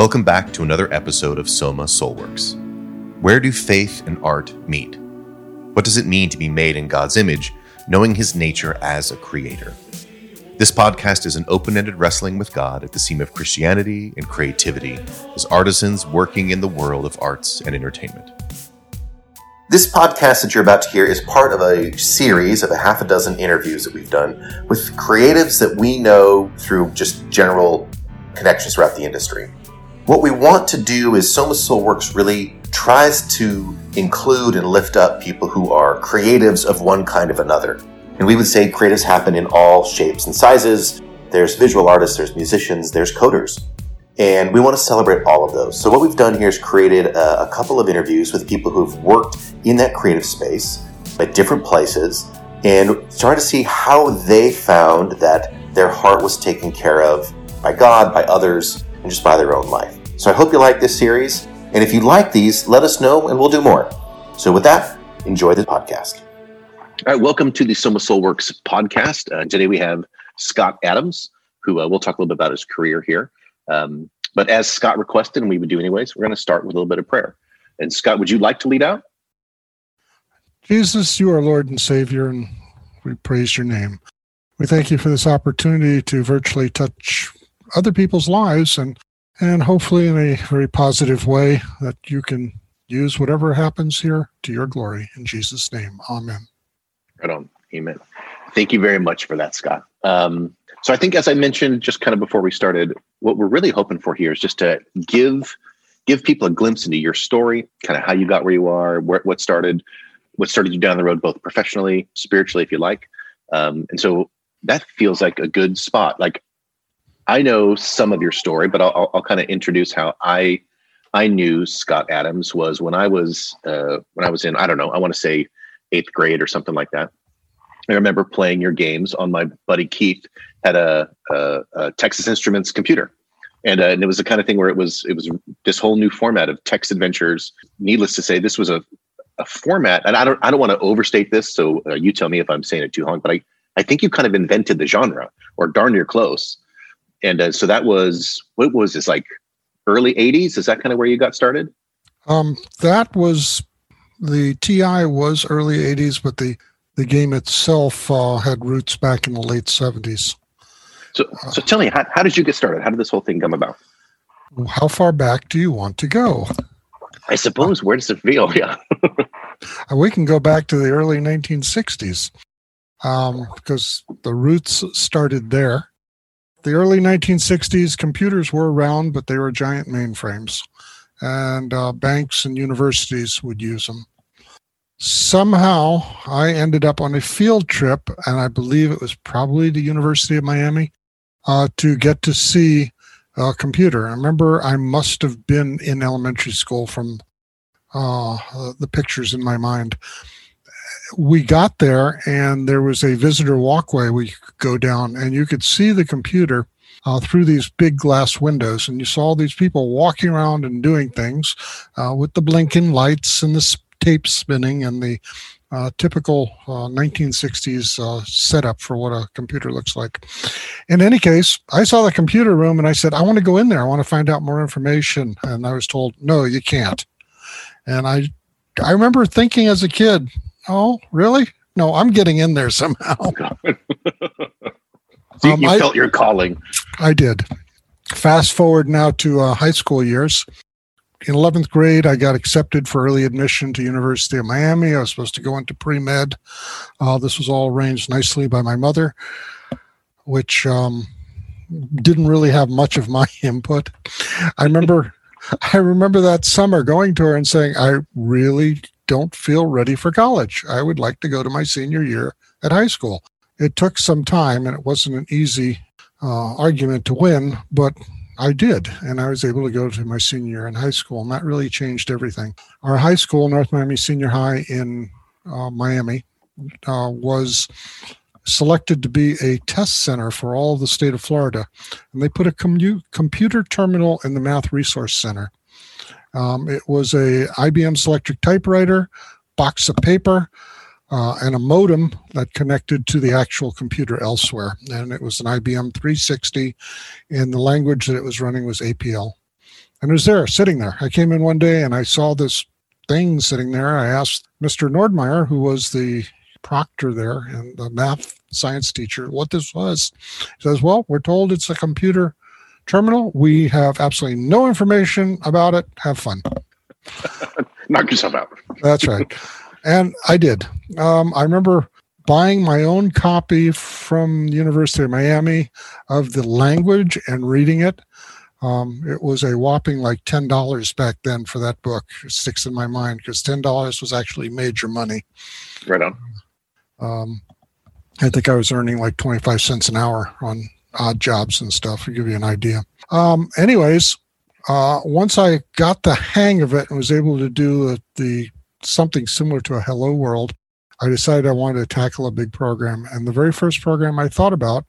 Welcome back to another episode of Soma Soulworks. Where do faith and art meet? What does it mean to be made in God's image, knowing his nature as a creator? This podcast is an open ended wrestling with God at the seam of Christianity and creativity as artisans working in the world of arts and entertainment. This podcast that you're about to hear is part of a series of a half a dozen interviews that we've done with creatives that we know through just general connections throughout the industry. What we want to do is Soma Soulworks really tries to include and lift up people who are creatives of one kind of another. And we would say creatives happen in all shapes and sizes. There's visual artists, there's musicians, there's coders. And we want to celebrate all of those. So what we've done here is created a, a couple of interviews with people who've worked in that creative space at different places and trying to see how they found that their heart was taken care of by God, by others, and just by their own life. So I hope you like this series. And if you like these, let us know and we'll do more. So with that, enjoy the podcast. All right, welcome to the Soma Soulworks podcast. Uh, today we have Scott Adams, who uh, we'll talk a little bit about his career here. Um, but as Scott requested, and we would do anyways, we're going to start with a little bit of prayer. And Scott, would you like to lead out? Jesus, you are Lord and Savior, and we praise your name. We thank you for this opportunity to virtually touch other people's lives and and hopefully in a very positive way that you can use whatever happens here to your glory. In Jesus' name, amen. Right on. Amen. Thank you very much for that, Scott. Um, so I think, as I mentioned just kind of before we started, what we're really hoping for here is just to give give people a glimpse into your story, kind of how you got where you are, where, what started what started you down the road, both professionally, spiritually, if you like. Um, and so that feels like a good spot. Like I know some of your story, but I'll, I'll, I'll kind of introduce how I I knew Scott Adams was when I was uh, when I was in I don't know I want to say eighth grade or something like that. I remember playing your games on my buddy Keith had a, a, a Texas Instruments computer, and, uh, and it was the kind of thing where it was it was this whole new format of text adventures. Needless to say, this was a a format, and I don't I don't want to overstate this, so uh, you tell me if I'm saying it too long, but I I think you kind of invented the genre, or darn near close and uh, so that was what was this like early 80s is that kind of where you got started? Um that was the ti was early 80s but the the game itself uh, had roots back in the late 70s so so tell me how, how did you get started? How did this whole thing come about? How far back do you want to go? I suppose. Where does it feel? Yeah. Uh, we can go back to the early 1960s um, because the roots started there the early 1960s, computers were around, but they were giant mainframes, and uh, banks and universities would use them. Somehow, I ended up on a field trip, and I believe it was probably the University of Miami, uh, to get to see a computer. I remember I must have been in elementary school from uh, the pictures in my mind we got there and there was a visitor walkway we could go down and you could see the computer uh, through these big glass windows and you saw these people walking around and doing things uh, with the blinking lights and the tape spinning and the uh, typical 1960s uh, uh, setup for what a computer looks like. In any case, I saw the computer room and I said, I want to go in there. I want to find out more information. And I was told, no, you can't. And I I remember thinking as a kid, Oh, really? No, I'm getting in there somehow. so um, you felt your calling. I did. Fast forward now to uh, high school years. In 11th grade, I got accepted for early admission to University of Miami. I was supposed to go into pre-med. Uh, this was all arranged nicely by my mother, which um, didn't really have much of my input. I remember, I remember that summer going to her and saying, "I really don't feel ready for college. I would like to go to my senior year at high school. It took some time and it wasn't an easy uh, argument to win, but I did. And I was able to go to my senior year in high school, and that really changed everything. Our high school, North Miami Senior High in uh, Miami, uh, was selected to be a test center for all the state of Florida. And they put a commu- computer terminal in the Math Resource Center. Um, it was a IBM Selectric typewriter, box of paper, uh, and a modem that connected to the actual computer elsewhere. And it was an IBM 360, and the language that it was running was APL. And it was there, sitting there. I came in one day and I saw this thing sitting there. I asked Mr. Nordmeyer, who was the proctor there and the math science teacher, what this was. He says, Well, we're told it's a computer terminal. We have absolutely no information about it. Have fun. Knock yourself out. That's right. And I did. Um, I remember buying my own copy from the University of Miami of the language and reading it. Um, it was a whopping like ten dollars back then for that book. It sticks in my mind because ten dollars was actually major money. Right on. Um, I think I was earning like twenty five cents an hour on odd jobs and stuff to give you an idea. Um, anyways, uh, once I got the hang of it and was able to do the, the something similar to a Hello World, I decided I wanted to tackle a big program. And the very first program I thought about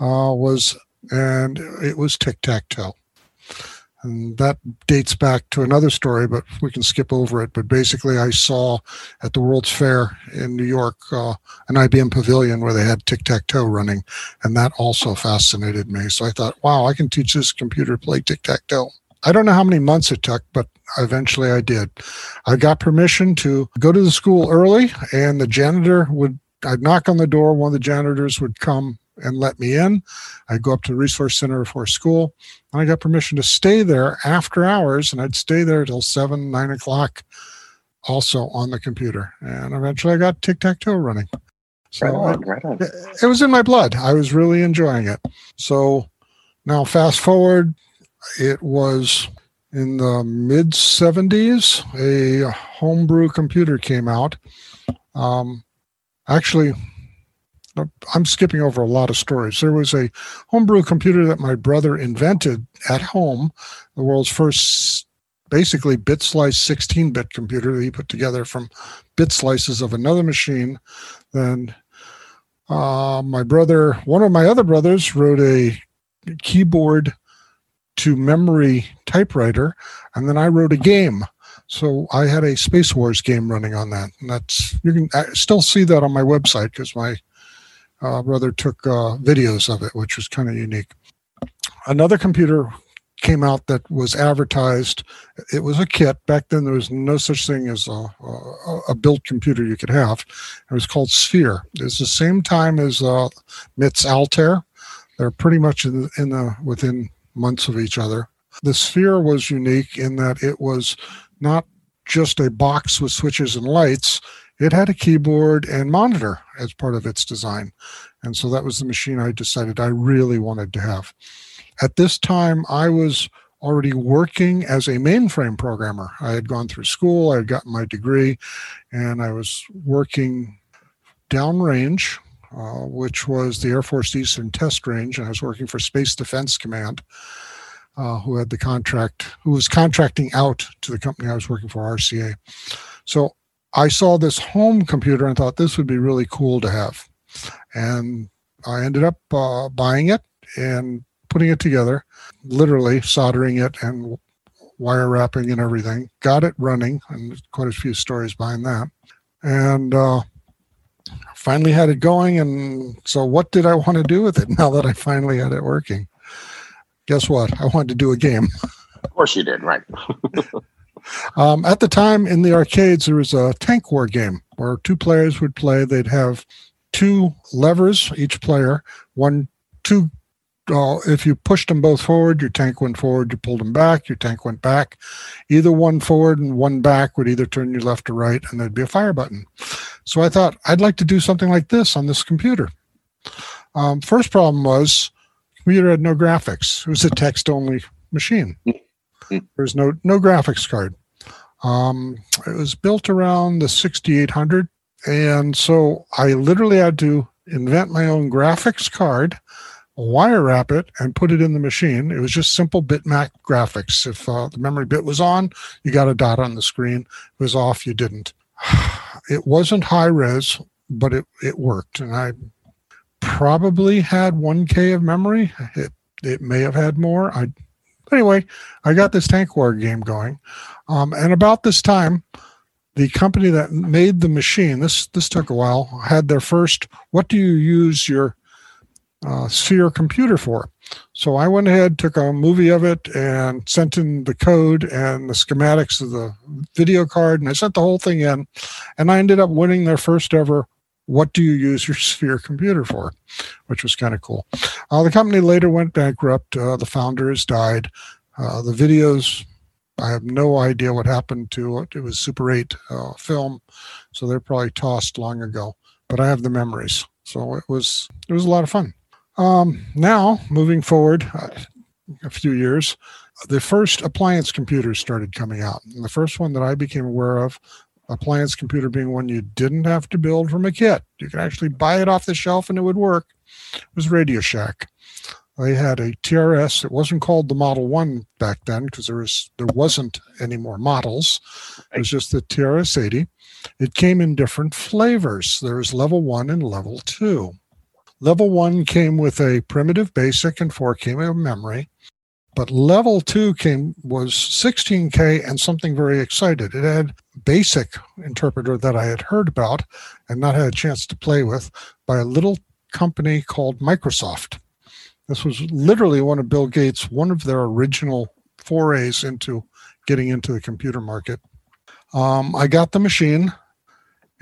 uh, was, and it was Tic Tac Toe. And that dates back to another story, but we can skip over it. But basically, I saw at the World's Fair in New York uh, an IBM pavilion where they had tic tac toe running, and that also fascinated me. So I thought, wow, I can teach this computer to play tic tac toe. I don't know how many months it took, but eventually I did. I got permission to go to the school early, and the janitor would, I'd knock on the door, one of the janitors would come and let me in. I'd go up to the resource center for school, and I got permission to stay there after hours, and I'd stay there till seven, nine o'clock, also on the computer. And eventually I got tic tac toe running. So right on, right on. It, it was in my blood. I was really enjoying it. So now fast forward it was in the mid 70s, a homebrew computer came out. Um, actually, I'm skipping over a lot of stories. There was a homebrew computer that my brother invented at home, the world's first basically bit slice 16 bit computer that he put together from bit slices of another machine. Then uh, my brother, one of my other brothers, wrote a keyboard to memory typewriter, and then I wrote a game. So I had a Space Wars game running on that, and that's you can I still see that on my website because my uh, brother took uh, videos of it, which was kind of unique. Another computer came out that was advertised. It was a kit. Back then, there was no such thing as a, a, a built computer you could have. It was called Sphere. It's the same time as uh, MITS Altair. They're pretty much in, in the within months of each other. The Sphere was unique in that it was not just a box with switches and lights, it had a keyboard and monitor as part of its design. And so that was the machine I decided I really wanted to have. At this time, I was already working as a mainframe programmer. I had gone through school, I had gotten my degree, and I was working downrange uh, which was the Air Force Eastern Test Range, and I was working for Space Defense Command, uh, who had the contract, who was contracting out to the company I was working for, RCA. So I saw this home computer and thought this would be really cool to have, and I ended up uh, buying it and putting it together, literally soldering it and wire wrapping and everything. Got it running, and quite a few stories behind that. And uh, finally had it going. And so, what did I want to do with it now that I finally had it working? Guess what? I wanted to do a game. Of course, you did, right? um, at the time in the arcades, there was a tank war game where two players would play. They'd have two levers each player, one, two uh, if you pushed them both forward, your tank went forward. You pulled them back, your tank went back. Either one forward and one back would either turn you left or right, and there'd be a fire button. So I thought I'd like to do something like this on this computer. Um, first problem was computer had no graphics. It was a text-only machine. There was no no graphics card. Um, it was built around the 6800, and so I literally had to invent my own graphics card wire wrap it and put it in the machine. It was just simple bitmap graphics. If uh, the memory bit was on, you got a dot on the screen. If it was off, you didn't. It wasn't high res, but it, it worked. And I probably had 1K of memory. It, it may have had more. I Anyway, I got this Tank War game going. Um, and about this time, the company that made the machine, this this took a while, had their first what do you use your uh, Sphere computer for. So I went ahead, took a movie of it, and sent in the code and the schematics of the video card, and I sent the whole thing in, and I ended up winning their first ever what do you use your sphere computer for? Which was kind of cool. Uh, the company later went bankrupt. Uh, the founder has died. Uh, the videos i have no idea what happened to it. It was super 8 uh, film so they're probably tossed long ago but i have the memories. So it was it was a lot of fun. Um, now moving forward uh, a few years the first appliance computers started coming out. And the first one that i became aware of appliance computer being one you didn't have to build from a kit. You could actually buy it off the shelf and it would work. It was Radio Shack. They had a TRS. It wasn't called the Model One back then because there was there wasn't any more models. It was just the TRS 80. It came in different flavors. There was level one and level two. Level one came with a primitive basic and four came with memory. But level two came was 16K and something very excited. It had basic interpreter that I had heard about and not had a chance to play with by a little company called Microsoft. This was literally one of Bill Gates' one of their original forays into getting into the computer market. Um, I got the machine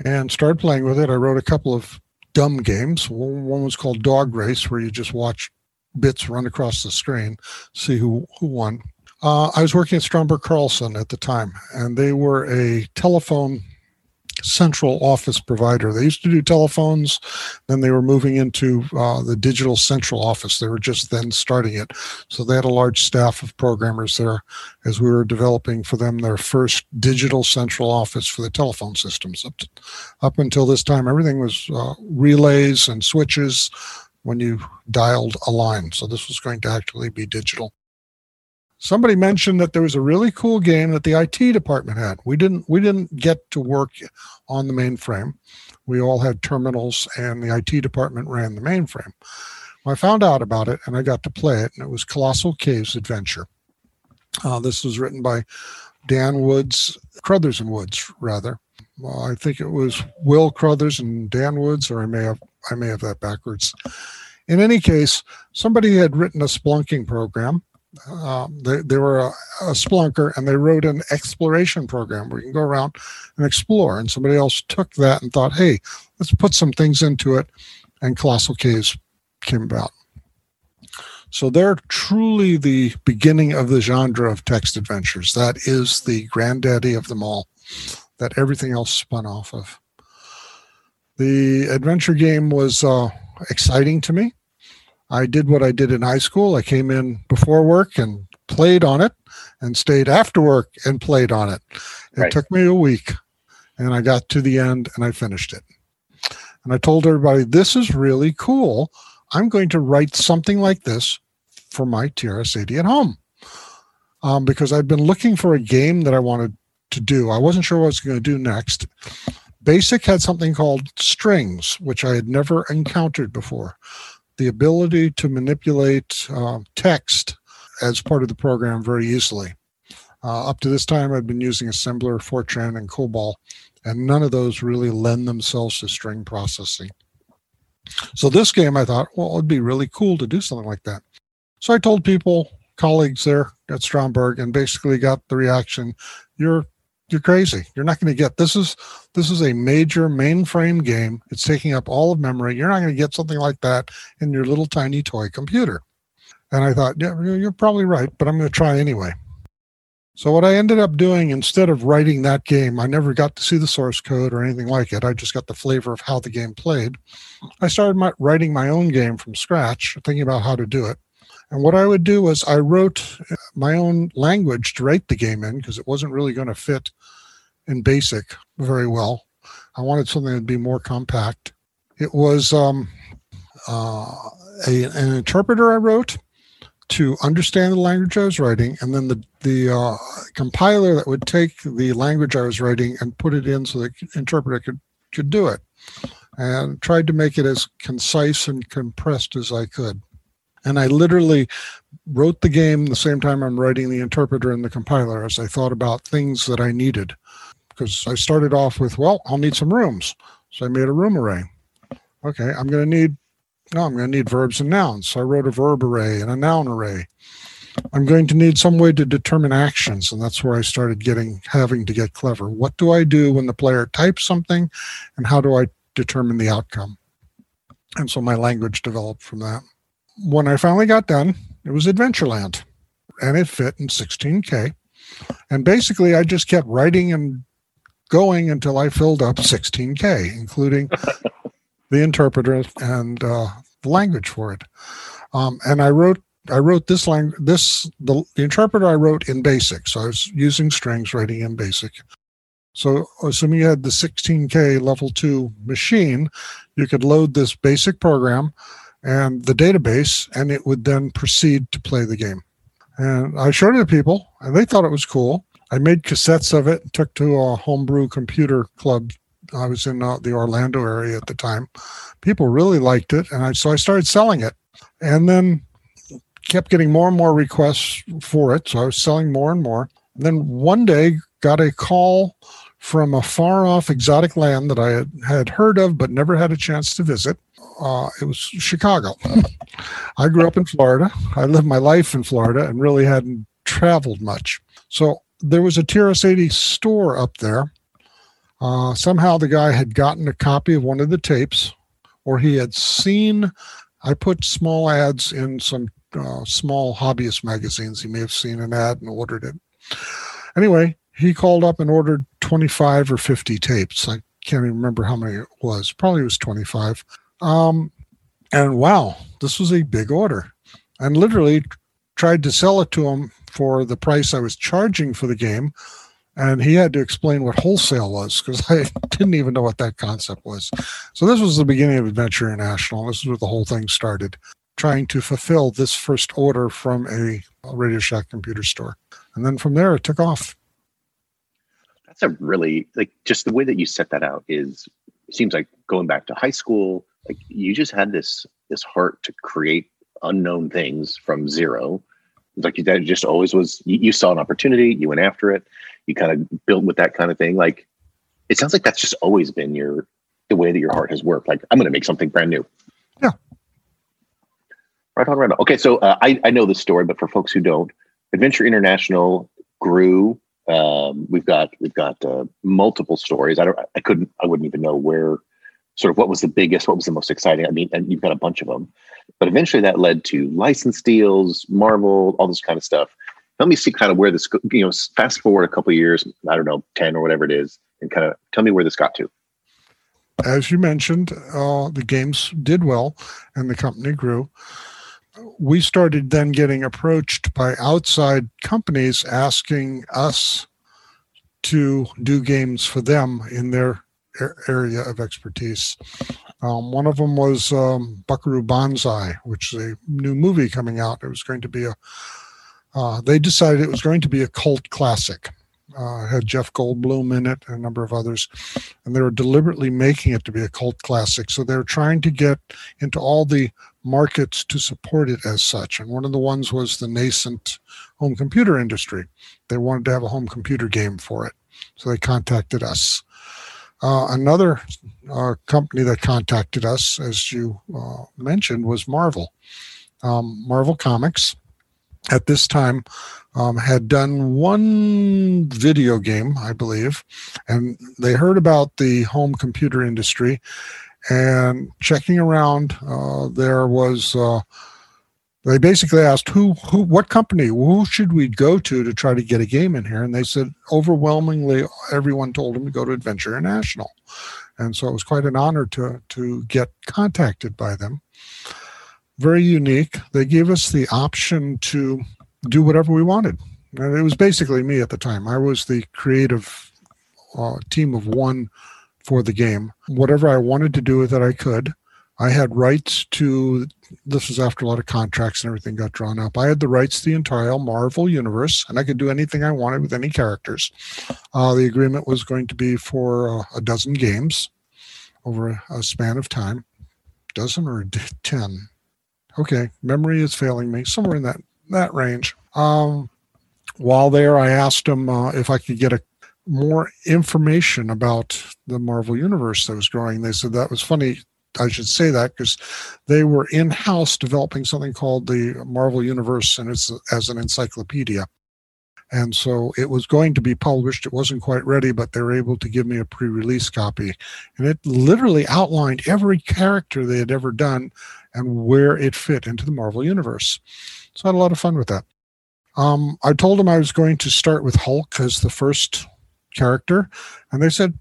and started playing with it. I wrote a couple of dumb games. One was called Dog Race, where you just watch bits run across the screen, see who, who won. Uh, I was working at Stromberg Carlson at the time, and they were a telephone central office provider. They used to do telephones, then they were moving into uh, the digital central office. They were just then starting it. So they had a large staff of programmers there as we were developing for them their first digital central office for the telephone systems. Up, to, up until this time, everything was uh, relays and switches, when you dialed a line. So this was going to actually be digital. Somebody mentioned that there was a really cool game that the IT department had. We didn't we didn't get to work on the mainframe. We all had terminals and the IT department ran the mainframe. Well, I found out about it and I got to play it, and it was Colossal Caves Adventure. Uh, this was written by Dan Woods, Crothers and Woods, rather. I think it was Will Crothers and Dan Woods, or I may have I may have that backwards. In any case, somebody had written a splunking program. Um, they, they were a, a splunker and they wrote an exploration program where you can go around and explore. And somebody else took that and thought, hey, let's put some things into it. And Colossal Caves came about. So they're truly the beginning of the genre of text adventures. That is the granddaddy of them all, that everything else spun off of. The adventure game was uh, exciting to me. I did what I did in high school. I came in before work and played on it and stayed after work and played on it. It right. took me a week and I got to the end and I finished it. And I told everybody, this is really cool. I'm going to write something like this for my TRS-80 at home. Um, because I'd been looking for a game that I wanted to do. I wasn't sure what I was going to do next. BASIC had something called strings, which I had never encountered before. The ability to manipulate uh, text as part of the program very easily. Uh, up to this time, I'd been using assembler, Fortran, and COBOL, and none of those really lend themselves to string processing. So this game, I thought, well, it'd be really cool to do something like that. So I told people, colleagues there at Stromberg, and basically got the reaction, "You're you're crazy. You're not going to get this is this is a major mainframe game. It's taking up all of memory. You're not going to get something like that in your little tiny toy computer. And I thought, yeah, you're probably right, but I'm going to try anyway. So what I ended up doing instead of writing that game, I never got to see the source code or anything like it. I just got the flavor of how the game played. I started my, writing my own game from scratch, thinking about how to do it. And what I would do was I wrote my own language to write the game in because it wasn't really going to fit in BASIC very well. I wanted something that would be more compact. It was um, uh, a, an interpreter I wrote to understand the language I was writing, and then the the uh, compiler that would take the language I was writing and put it in so the interpreter could could do it, and tried to make it as concise and compressed as I could. And I literally wrote the game the same time I'm writing the interpreter and the compiler as I thought about things that I needed. Because I started off with, well, I'll need some rooms. So I made a room array. Okay, I'm going to need no, I'm going to need verbs and nouns. So I wrote a verb array and a noun array. I'm going to need some way to determine actions, and that's where I started getting having to get clever. What do I do when the player types something, and how do I determine the outcome? And so my language developed from that. When I finally got done, it was Adventureland, and it fit in 16K. And basically, I just kept writing and going until I filled up 16K, including the interpreter and uh, the language for it. Um, and I wrote I wrote this language this the, the interpreter I wrote in basic. So I was using strings writing in basic. So assuming you had the 16K level two machine, you could load this basic program and the database, and it would then proceed to play the game. And I showed it to people, and they thought it was cool. I made cassettes of it, and took to a homebrew computer club. I was in uh, the Orlando area at the time. People really liked it, and I, so I started selling it, and then kept getting more and more requests for it. So I was selling more and more. And then one day, got a call from a far off exotic land that I had, had heard of but never had a chance to visit. Uh, it was Chicago. I grew up in Florida. I lived my life in Florida and really hadn't traveled much. So there was a TRS-80 store up there. Uh, somehow the guy had gotten a copy of one of the tapes, or he had seen. I put small ads in some uh, small hobbyist magazines. He may have seen an ad and ordered it. Anyway, he called up and ordered 25 or 50 tapes. I can't even remember how many it was. Probably it was 25. Um, and wow, this was a big order. And literally tried to sell it to him for the price I was charging for the game. And he had to explain what wholesale was because I didn't even know what that concept was. So this was the beginning of Adventure International. This is where the whole thing started, trying to fulfill this first order from a Radio Shack computer store. And then from there, it took off. That's a really like just the way that you set that out is seems like going back to high school. Like you just had this this heart to create unknown things from zero. Like that just always was you, you, saw an opportunity you went after it you kind of built with that kind of thing. Like it sounds like that's just always been your the way that your heart has worked. Like i'm going to make something brand new. Yeah. Right on right on. Okay so uh, I, I know this story but for folks who don't adventure international grew um, we've got we've got uh, multiple stories. I don't i couldn't i wouldn't even know where sort of what was the biggest what was the most exciting i mean and you've got a bunch of them but eventually that led to license deals, Marvel, all this kind of stuff. Let me see kind of where this, you know, fast forward a couple years, I don't know, 10 or whatever it is, and kind of tell me where this got to. As you mentioned, uh, the games did well and the company grew. We started then getting approached by outside companies asking us to do games for them in their area of expertise. Um, one of them was um, Buckaroo Banzai, which is a new movie coming out. It was going to be a. Uh, they decided it was going to be a cult classic. Uh, had Jeff Goldblum in it and a number of others, and they were deliberately making it to be a cult classic. So they were trying to get into all the markets to support it as such. And one of the ones was the nascent home computer industry. They wanted to have a home computer game for it, so they contacted us. Uh, another uh, company that contacted us, as you uh, mentioned, was Marvel. Um, Marvel Comics at this time um, had done one video game, I believe, and they heard about the home computer industry. And checking around, uh, there was uh, they basically asked who who what company who should we go to to try to get a game in here? And they said overwhelmingly everyone told them to go to adventure international. And so it was quite an honor to to get contacted by them. Very unique. They gave us the option to do whatever we wanted. And it was basically me at the time. I was the creative uh, team of one for the game. Whatever i wanted to do with it i could. I had rights to this was after a lot of contracts and everything got drawn up. I had the rights to the entire Marvel universe, and I could do anything I wanted with any characters. Uh, the agreement was going to be for uh, a dozen games over a, span of time. Dozen or ten? Okay, memory is failing me. Somewhere in that that range. Um, while there, I asked him uh, if I could get a more information about the Marvel universe that was growing. They said that was funny I should say that because they were in house developing something called the Marvel Universe, and it's as an encyclopedia. And so it was going to be published. It wasn't quite ready, but they were able to give me a pre release copy. And it literally outlined every character they had ever done and where it fit into the Marvel Universe. So I had a lot of fun with that. Um, I told them I was going to start with Hulk as the first character, and they said,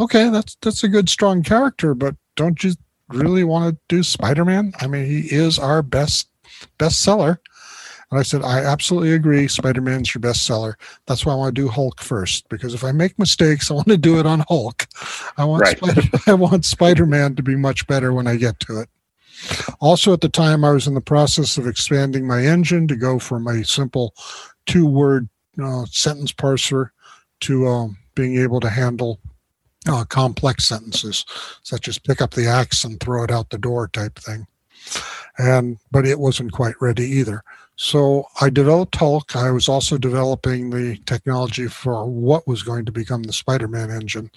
"Okay, that's that's a good strong character, but don't you really want to do Spider-Man? I mean, he is our best bestseller." And I said, I absolutely agree. Spider Man's your bestseller. That's why I want to do Hulk first, because if I make mistakes, I want to do it on Hulk. I want Right. Spider- I want Spider Man to be much better when I get to it. Also, at the time, I was in the process of expanding my engine to go from a simple two word uh, sentence parser to um, being able to handle uh, complex sentences, such as pick up the axe and throw it out the door type thing. And but it wasn't quite ready either. So I developed Hulk. I was also developing the technology for what was going to become the Spider-Man engine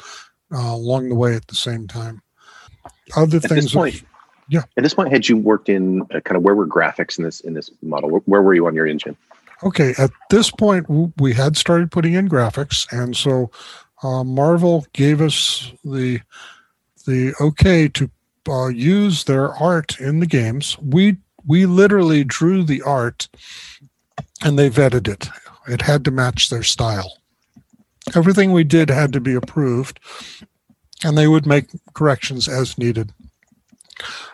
uh, along the way at the same time. Other At things, this point, yeah. At this point, had you worked in uh, kind of where were graphics in this in this model? Where, where were you on your engine? Okay, at this point, we had started putting in graphics, and so uh, Marvel gave us the the okay to uh, use their art in the games. We we literally drew the art, and they vetted it. It had to match their style. Everything we did had to be approved, and they would make corrections as needed.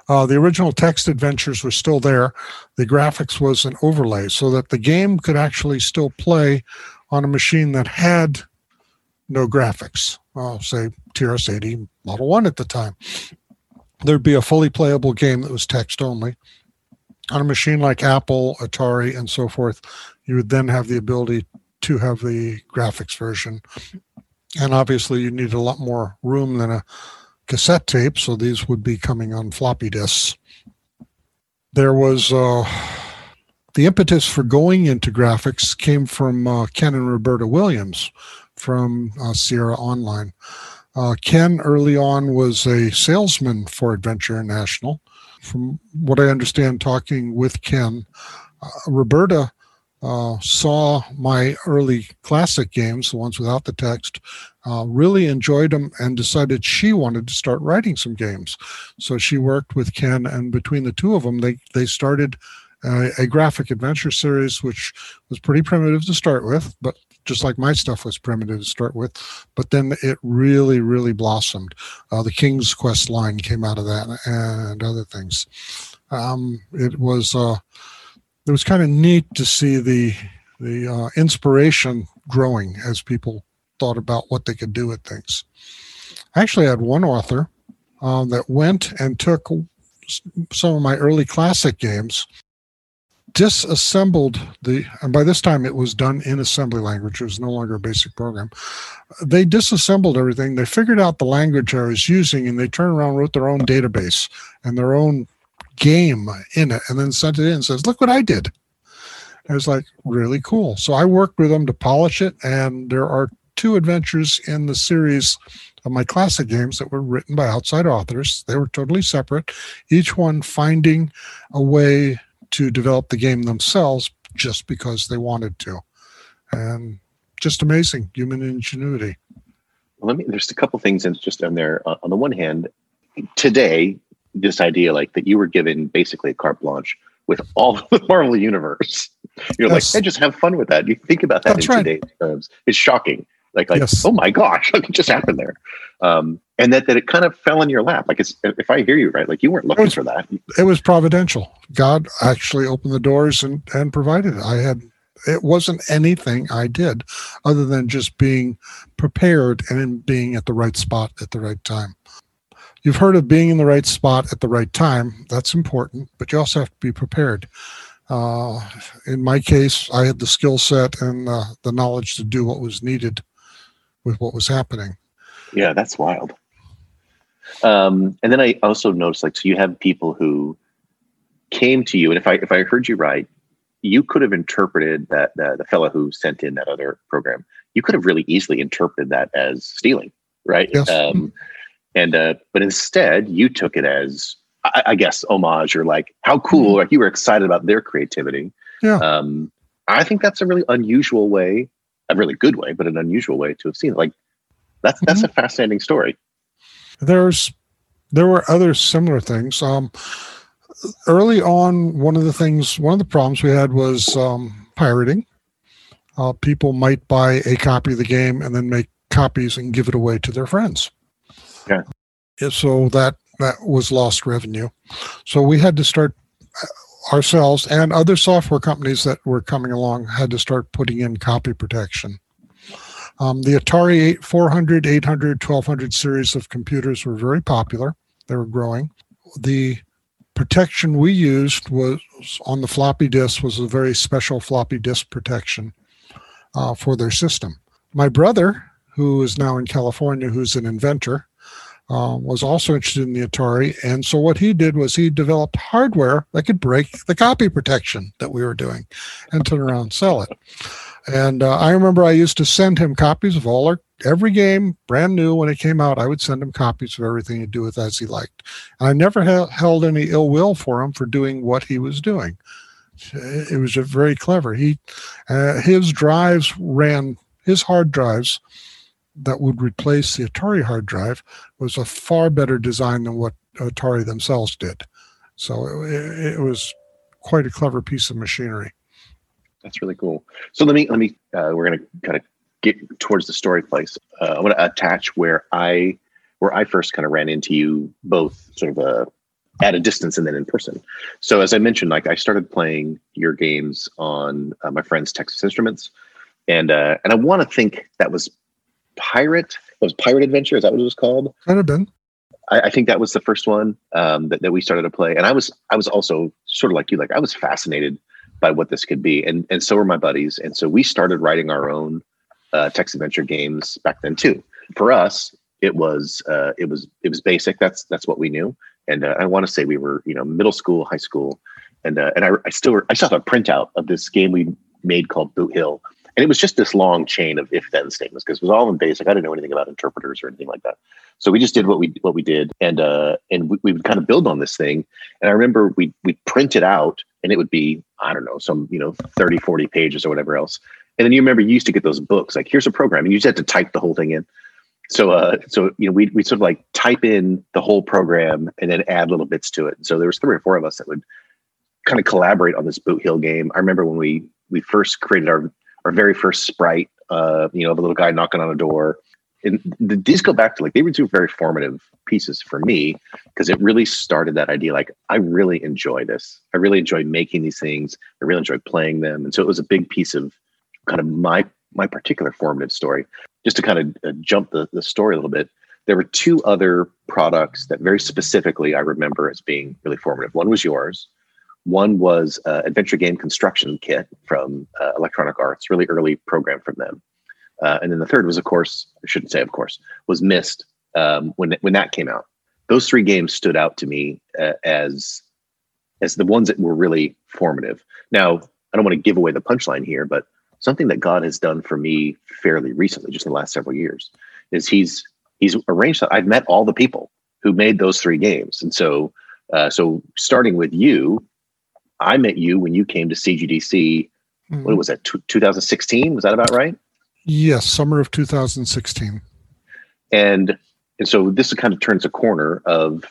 Uh, the original text adventures were still there, the graphics was an overlay so that the game could actually still play on a machine that had no graphics, uh, say TRS-80 Model 1 at the time. There'd be a fully playable game that was text only. On a machine like Apple, Atari, and so forth, you would then have the ability to have the graphics version. And obviously, you need a lot more room than a cassette tape, so these would be coming on floppy disks there was uh, the impetus for going into graphics came from uh, Ken and Roberta Williams from uh, Sierra Online. Uh, Ken early on was a salesman for Adventure International. From what I understand, talking with Ken, uh, Roberta uh, saw my early classic games, the ones without the text, uh, really enjoyed them and decided she wanted to start writing some games. So she worked with Ken, and between the two of them, they they started uh, a graphic adventure series, which was pretty primitive to start with, but just like my stuff was primitive to start with. But then it really, really blossomed. Uh, the King's Quest line came out of that, and other things. Um, it was uh, it was kind of neat to see the the uh, inspiration growing as people thought about what they could do with things. I actually had one author um, that went and took some of my early classic games, disassembled the, and by this time it was done in assembly language. It was no longer a basic program. They disassembled everything. They figured out the language I was using, and they turned around, wrote their own database and their own game in it, and then sent it in and says, "Look what I did." It was like really cool. So I worked with them to polish it, and there are two adventures in the series of my classic games that were written by outside authors. They were totally separate, each one finding a way to develop the game themselves just because they wanted to. And just amazing human ingenuity. Well, let me. There's a couple things that's just on there. Uh, on the one hand, today, this idea like that you were given basically a carte blanche with all of the Marvel universe. You're Yes. like, hey, just have fun with that. You think about that That's in right. today's terms. It's shocking. Like, like, Yes. oh my gosh, what just happened there? Um, and that that it kind of fell in your lap. Like, it's if I hear you right, like you weren't looking was- for that. It was providential. God actually opened the doors and, and provided it. I had it wasn't anything I did other than just being prepared and in being at the right spot at the right time. You've heard of being in the right spot at the right time. That's important, but you also have to be prepared. Uh, in my case, I had the skill set and uh, the knowledge to do what was needed with what was happening. Yeah, that's wild. Um, and then I also noticed, like, so you have people who came to you, and if I if I heard you right, you could have interpreted that the, the fellow who sent in that other program, you could have really easily interpreted that as stealing, right? Yes. Um, And uh, but instead, you took it as I, I guess homage or like how cool, like you were excited about their creativity. Yeah. Um, I think that's a really unusual way, a really good way, but an unusual way to have seen it. Like that's that's a fascinating story. There's there were other similar things. Um, early on, one of the things, one of the problems we had was um, pirating. Uh, people might buy a copy of the game and then make copies and give it away to their friends. Yeah. So that that was lost revenue. So we had to start ourselves and other software companies that were coming along had to start putting in copy protection. Um, the Atari 8, 400, 800, 1200 series of computers were very popular. They were growing. The protection we used was on the floppy disk was a very special floppy disk protection uh, for their system. My brother, who is now in California, who's an inventor, uh, was also interested in the Atari. And so what he did was he developed hardware that could break the copy protection that we were doing and turn around and sell it. And uh, I remember I used to send him copies of all our every game, brand new when it came out. I would send him copies of everything to do with as he liked. And I never ha- held any ill will for him for doing what he was doing. It was just very clever. He, uh, his drives ran his hard drives that would replace the Atari hard drive was a far better design than what Atari themselves did. So it, it was quite a clever piece of machinery. That's really cool. So let me let me uh, we're going to kind of get towards the story place. Uh, I want to attach where I where I first kind of ran into you both sort of uh, at a distance and then in person. So as I mentioned, like I started playing your games on uh, my friend's Texas Instruments, and uh, and I want to think that was Pirate. It was Pirate Adventure. Is that what it was called? Could have been. I, I think that was the first one um, that, that we started to play, and I was I was also sort of like you, like I was fascinated by what this could be, and and so were my buddies, and so we started writing our own uh, text adventure games back then too. For us, it was uh, it was it was basic. That's that's what we knew, and uh, I want to say we were you know middle school, high school, and uh, and I, I still I still have a printout of this game we made called Boot Hill, and it was just this long chain of if then statements because it was all in basic. I didn't know anything about interpreters or anything like that. So we just did what we what we did, and uh, and we, we would kind of build on this thing. And I remember we we print it out, and it would be I don't know some you know 30, 40 pages or whatever else. And then you remember you used to get those books like here's a program, and you just had to type the whole thing in. So uh, so you know we we sort of like type in the whole program and then add little bits to it. So there was three or four of us that would kind of collaborate on this Boot Hill game. I remember when we we first created our our very first sprite, uh, you know, the little guy knocking on a door. And the, these go back to like they were two very formative pieces for me because it really started that idea. Like I really enjoy this. I really enjoy making these things. I really enjoy playing them, and so it was a big piece of kind of my my particular formative story. Just to kind of uh, jump the, the story a little bit, there were two other products that very specifically I remember as being really formative. One was yours, one was uh, Adventure Game Construction Kit from uh, Electronic Arts, really early program from them. Uh, and then the third was, of course, I shouldn't say, of course, was Myst um, when when that came out. Those three games stood out to me uh, as as the ones that were really formative. Now, I don't want to give away the punchline here, but something that God has done for me fairly recently, just in the last several years, is He's He's arranged that I've met all the people who made those three games, and so uh, so starting with you, I met you when you came to CGDC. Mm-hmm. What was that? 2016? Was that about right? Yes, summer of 2016. And and so this kind of turns a corner of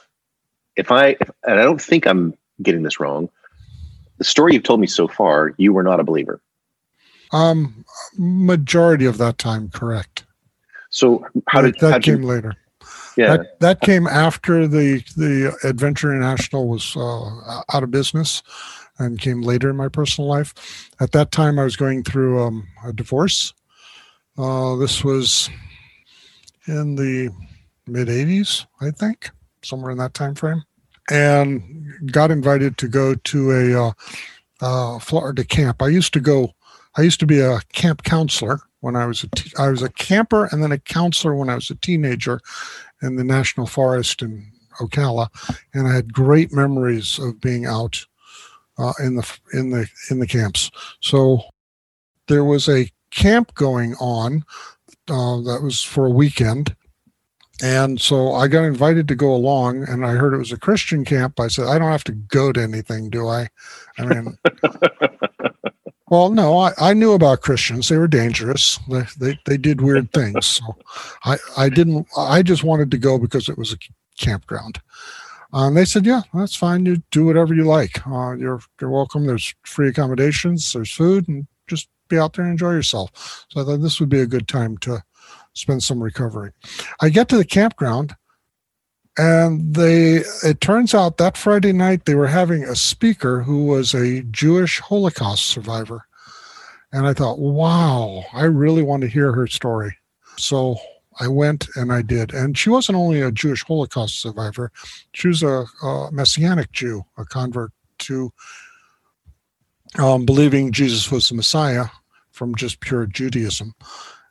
if I if, and I don't think I'm getting this wrong. The story you've told me so far, you were not a believer. Um, majority of that time, correct. So how did that came you, later? Yeah, that, that came after the the Adventure International was uh, out of business, and came later in my personal life. At that time, I was going through um, a divorce. Uh, this was in the mid 80s, I think, somewhere in that time frame, and got invited to go to a uh, uh, Florida camp. I used to go. I used to be a camp counselor when I was a te- I was a camper and then a counselor when I was a teenager in the national forest in Ocala, and I had great memories of being out uh, in the in the in the camps. So there was a camp going on uh, that was for a weekend, And so I got invited to go along, and I heard it was a Christian camp. I said, I don't have to go to anything, do I? I mean, well, no, I, I knew about Christians. They were dangerous. They, they, they did weird things. So I, I didn't, I just wanted to go because it was a campground. Uh, and they said, yeah, that's fine. You do whatever you like. Uh, you're, you're welcome. There's free accommodations, there's food, and just be out there and enjoy yourself. So I thought this would be a good time to spend some recovery. I get to the campground and they it turns out that Friday night they were having a speaker who was a Jewish Holocaust survivor. And I thought, wow, I really want to hear her story. So I went and I did. And she wasn't only a Jewish Holocaust survivor, she was a, a Messianic Jew, a convert to um, believing Jesus was the Messiah from just pure Judaism.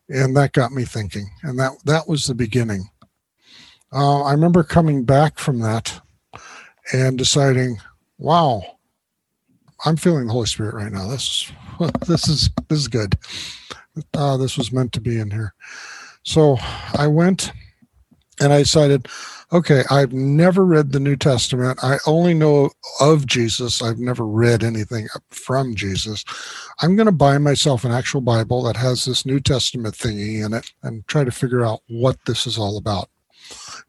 And that got me thinking. And that that was the beginning. Uh, i remember coming back from that and deciding wow i'm feeling the holy spirit right now. This this is this is good. Uh, this was meant to be in here so i went and i decided okay i've never read the new testament. I only know of jesus. I've never read anything from jesus. I'm going to buy myself an actual bible that has this new testament thingy in it and try to figure out what this is all about.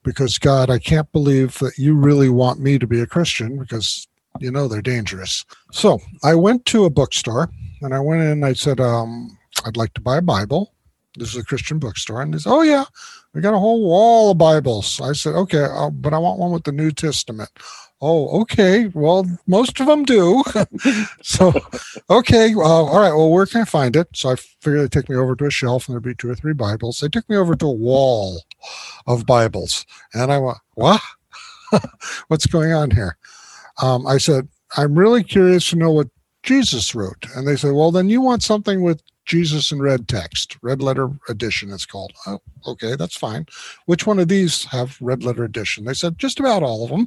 Because god i can't believe that you really want me to be a christian because you know they're dangerous. So i went to a bookstore and i went in and i said um, i'd like to buy a bible this is a christian bookstore and they said oh yeah we got a whole wall of Bibles. I said, okay, I'll, but I want one with the New Testament. Oh, okay. Well, most of them do. so, okay. Well, all right. Well, where can I find it? So I figured they'd take me over to a shelf and there'd be two or three Bibles. They took me over to a wall of Bibles. And I went, what? What's going on here? Um, I said, I'm really curious to know what Jesus wrote. And they said, well, then you want something with Jesus in red text, red letter edition, it's called. Oh, okay, that's fine. Which one of these have red letter edition? They said just about all of them.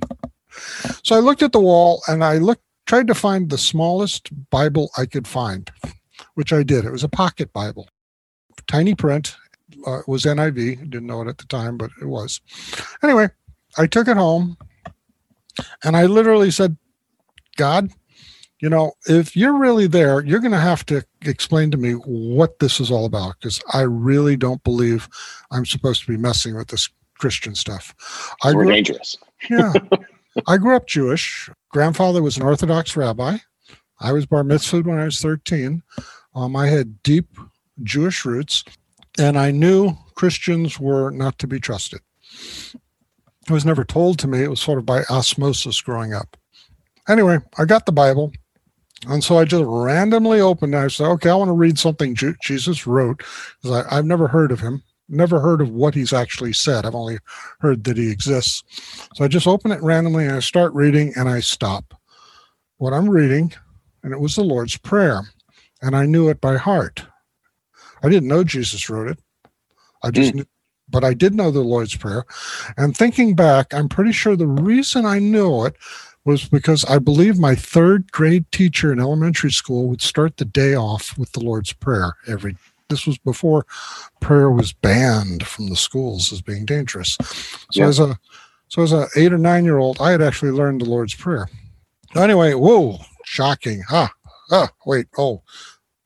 So I looked at the wall and I looked, tried to find the smallest Bible I could find, which I did. It was a pocket Bible, tiny print. Uh, it was NIV. Didn't know it at the time, but it was. Anyway, I took it home and I literally said, God, you know, if you're really there, you're going to have to explain to me what this is all about because I really don't believe I'm supposed to be messing with this Christian stuff. I We're dangerous. yeah. I grew up Jewish. Grandfather was an Orthodox rabbi. I was bar mitzvahed when I was 13. Um, I had deep Jewish roots, and I knew Christians were not to be trusted. It was never told to me. It was sort of by osmosis growing up. Anyway, I got the Bible. And so I just randomly opened it. I said, okay, I want to read something Jesus wrote because I've never heard of him, never heard of what he's actually said. I've only heard that he exists. So I just open it randomly and I start reading and I stop what I'm reading. And it was the Lord's Prayer. And I knew it by heart. I didn't know Jesus wrote it. I just mm. knew, but I did know the Lord's Prayer. And thinking back, I'm pretty sure the reason I knew it was because I believe my third grade teacher in elementary school would start the day off with the Lord's Prayer every this was before prayer was banned from the schools as being dangerous. So yeah. as a so as a eight or nine year old, I had actually learned the Lord's Prayer. Anyway, whoa, shocking. Ah, ah, wait, oh,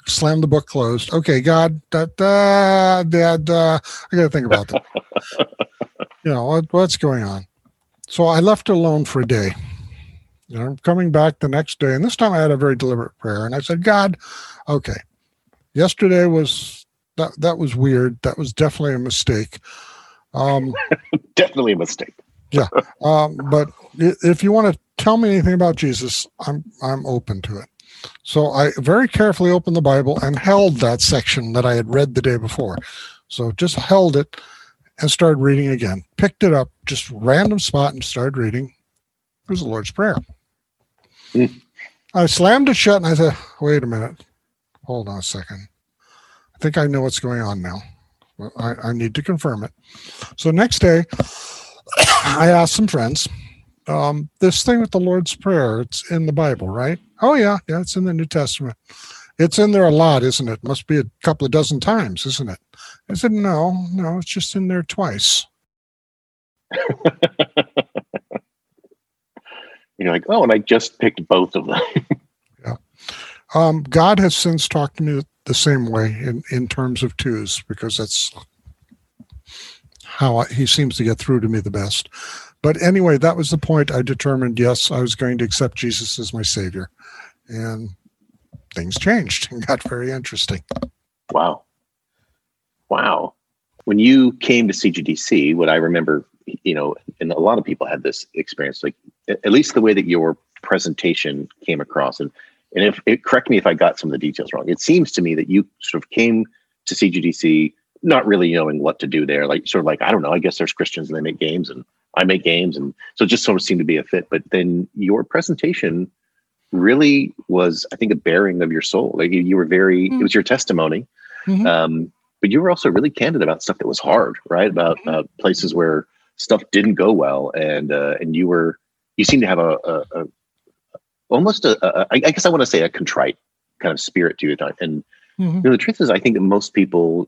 slam the book closed. Okay, God, da, da, da, da. I got to think about that. you know, what, what's going on? So I left alone for a day. Know, I'm coming back the next day, and this time I had a very deliberate prayer, and I said, God, okay, yesterday was that that was weird. That was definitely a mistake. Um, definitely a mistake. yeah, um, but if you want to tell me anything about Jesus, I'm I'm open to it. So I very carefully opened the Bible and held that section that I had read the day before. So just held it and started reading again. Picked it up, just random spot, and started reading. It was the Lord's Prayer. I slammed it shut and I said, wait a minute. Hold on a second. I think I know what's going on now. Well, I, I need to confirm it. So next day, I asked some friends, um, this thing with the Lord's Prayer, it's in the Bible, right? Oh, yeah. Yeah, it's in the New Testament. It's in there a lot, isn't it? Must be a couple of dozen times, isn't it? I said, no, no, it's just in there twice. You're like, oh, and I just picked both of them. yeah. Um, God has since talked to me the same way in, in terms of twos because that's how I, he seems to get through to me the best. But anyway, that was the point. I determined, yes, I was going to accept Jesus as my savior. And things changed and got very interesting. Wow. Wow. When you came to CGDC, what I remember, you know, and a lot of people had this experience, like at least the way that your presentation came across. And and if it correct me if I got some of the details wrong, it seems to me that you sort of came to CGDC not really knowing what to do there, like sort of like, I don't know, I guess there's Christians and they make games and I make games. And so it just sort of seemed to be a fit. But then your presentation really was, I think, a bearing of your soul. Like you, you were very, mm-hmm. it was your testimony. Mm-hmm. Um, but you were also really candid about stuff that was hard, right? About mm-hmm. uh, places where stuff didn't go well, and uh, and you were you seem to have a, a, a almost a, a I guess I want to say a contrite kind of spirit to it. And mm-hmm. you know, the truth is, I think that most people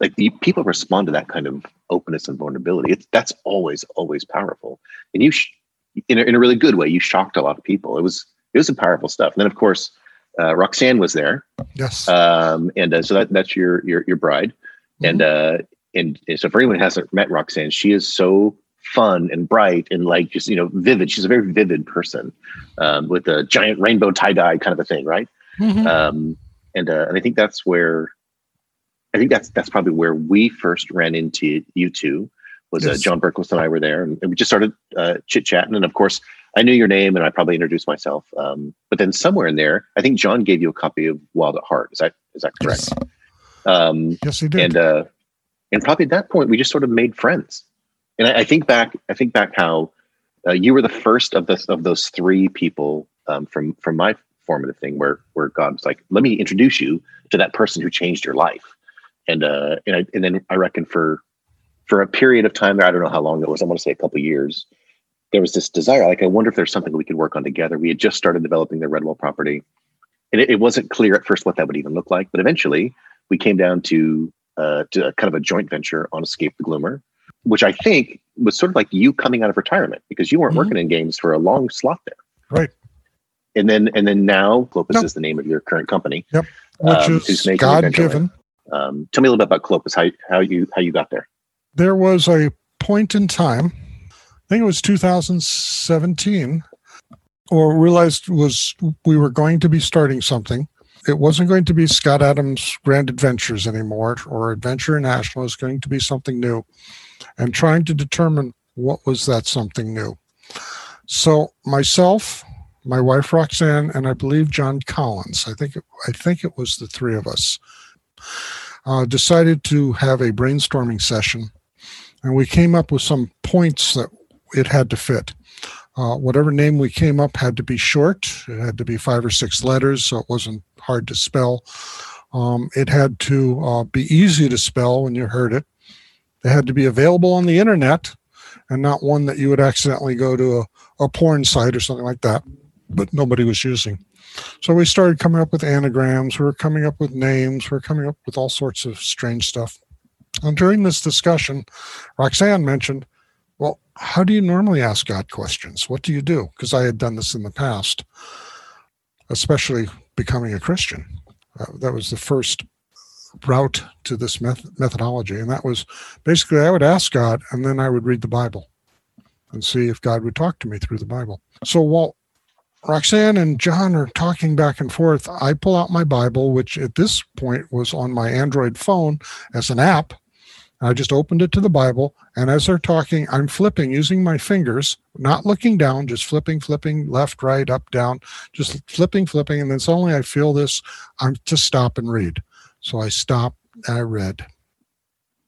like the, people respond to that kind of openness and vulnerability. It's that's always always powerful, and you sh- in a, in a really good way. You shocked a lot of people. It was it was some powerful stuff. And then of course uh, Roxanne was there. Yes. Um, and uh, so that that's your your your bride, mm-hmm. and uh, and so for anyone who hasn't met Roxanne, she is so fun and bright and like just you know vivid. She's a very vivid person um, with a giant rainbow tie dye kind of a thing, right? Mm-hmm. Um, and uh, and I think that's where I think that's that's probably where we first ran into you two. Was uh, yes. uh, John Berkowitz and I were there, and, and we just started uh, chit chatting. And of course, I knew your name, and I probably introduced myself. Um, but then somewhere in there, I think John gave you a copy of Wild at Heart. Is that is that correct? Yes, um, yes he did. And uh, and probably at that point, we just sort of made friends. And I, I think back, I think back how uh, you were the first of the of those three people um, from from my formative thing, where where God was like, "Let me introduce you to that person who changed your life." and uh, and I, and then I reckon for for a period of time there, I don't know how long it was. I want to say a couple years. There was this desire, like I wonder if there's something we could work on together. We had just started developing the Redwall property, and it, it wasn't clear at first what that would even look like. But eventually, we came down to uh, to kind of a joint venture on Escape the Gloomer, which I think was sort of like you coming out of retirement because you weren't mm-hmm. working in games for a long slot there, right? And then and then now Clopas yep. is the name of your current company. Yep, which um, is God given. Um, tell me a little bit about Clopas, how, how you how you got there. There was a point in time, I think it was 2017, or realized was we were going to be starting something. It wasn't going to be Scott Adams Grand Adventures anymore, or Adventure International. It was going to be something new, and trying to determine what was that something new. So myself, my wife Roxanne, and I believe John Collins. I think it, I think it was the three of us uh, decided to have a brainstorming session, and we came up with some points that it had to fit. Uh, whatever name we came up had to be short. It had to be five or six letters, so it wasn't hard to spell. Um, it had to uh, be easy to spell when you heard it. It had to be available on the internet and not one that you would accidentally go to a, a porn site or something like that, but nobody was using. So we started coming up with anagrams, we were coming up with names, we were coming up with all sorts of strange stuff. And during this discussion, Roxanne mentioned, Well, how do you normally ask God questions? What do you do? Because I had done this in the past, especially becoming a Christian. Uh, that was the first route to this meth- methodology. And that was basically I would ask God and then I would read the Bible and see if God would talk to me through the Bible. So while Roxanne and John are talking back and forth. I pull out my Bible, which at this point was on my Android phone as an app. I just opened it to the Bible. And as they're talking, I'm flipping using my fingers, not looking down, just flipping, flipping left, right, up, down, just flipping, flipping. And then suddenly I feel this, I'm to stop and read. So I stopped and I read.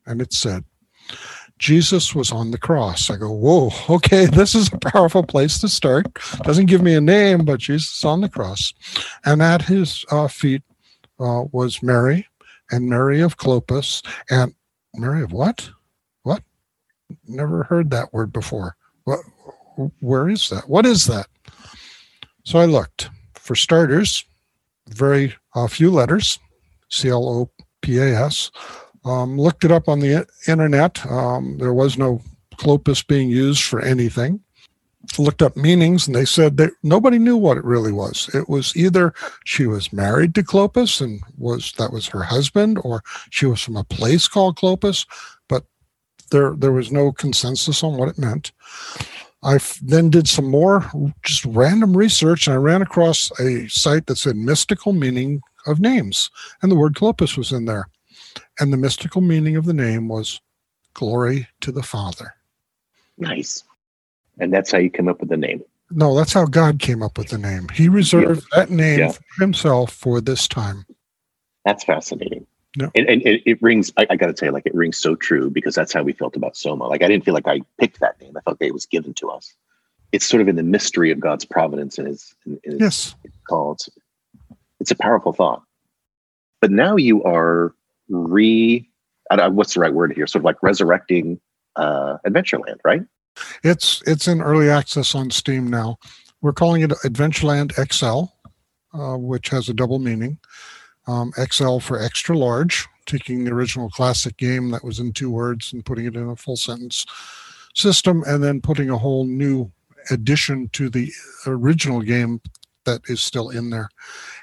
And it said, Jesus was on the cross. I go, whoa, okay, this is a powerful place to start. Doesn't give me a name, but Jesus on the cross. And at his uh, feet uh, was Mary and Mary of Clopas. And Mary of what? What? Never heard that word before. What? Where is that? What is that? So I looked. For starters, very uh, few letters, C L O P A S. Um, looked it up on the internet. Um, there was no Clopas being used for anything. Looked up meanings and they said that nobody knew what it really was. It was either she was married to Clopas and was that was her husband, or she was from a place called Clopas, but there there was no consensus on what it meant. I then did some more just random research and I ran across a site that said mystical meaning of names, and the word Clopas was in there. And the mystical meaning of the name was glory to the Father. Nice. And that's how you come up with the name. No, that's how God came up with the name. He reserved yeah. that name yeah. for himself for this time. That's fascinating. Yeah. And, and it, it, rings, I, I got to tell you, like, it rings so true because that's how we felt about Soma. Like, I didn't feel like I picked that name. I felt like it was given to us. It's sort of in the mystery of God's providence and his, in his yes. call. It's, a powerful thought. But now you are re, what's the right word here? Sort of like resurrecting uh, Adventureland, right? It's it's in early access on Steam now. We're calling it Adventureland XL, uh, which has a double meaning. Um, XL for extra large, taking the original classic game that was in two words and putting it in a full sentence system, and then putting a whole new addition to the original game that is still in there.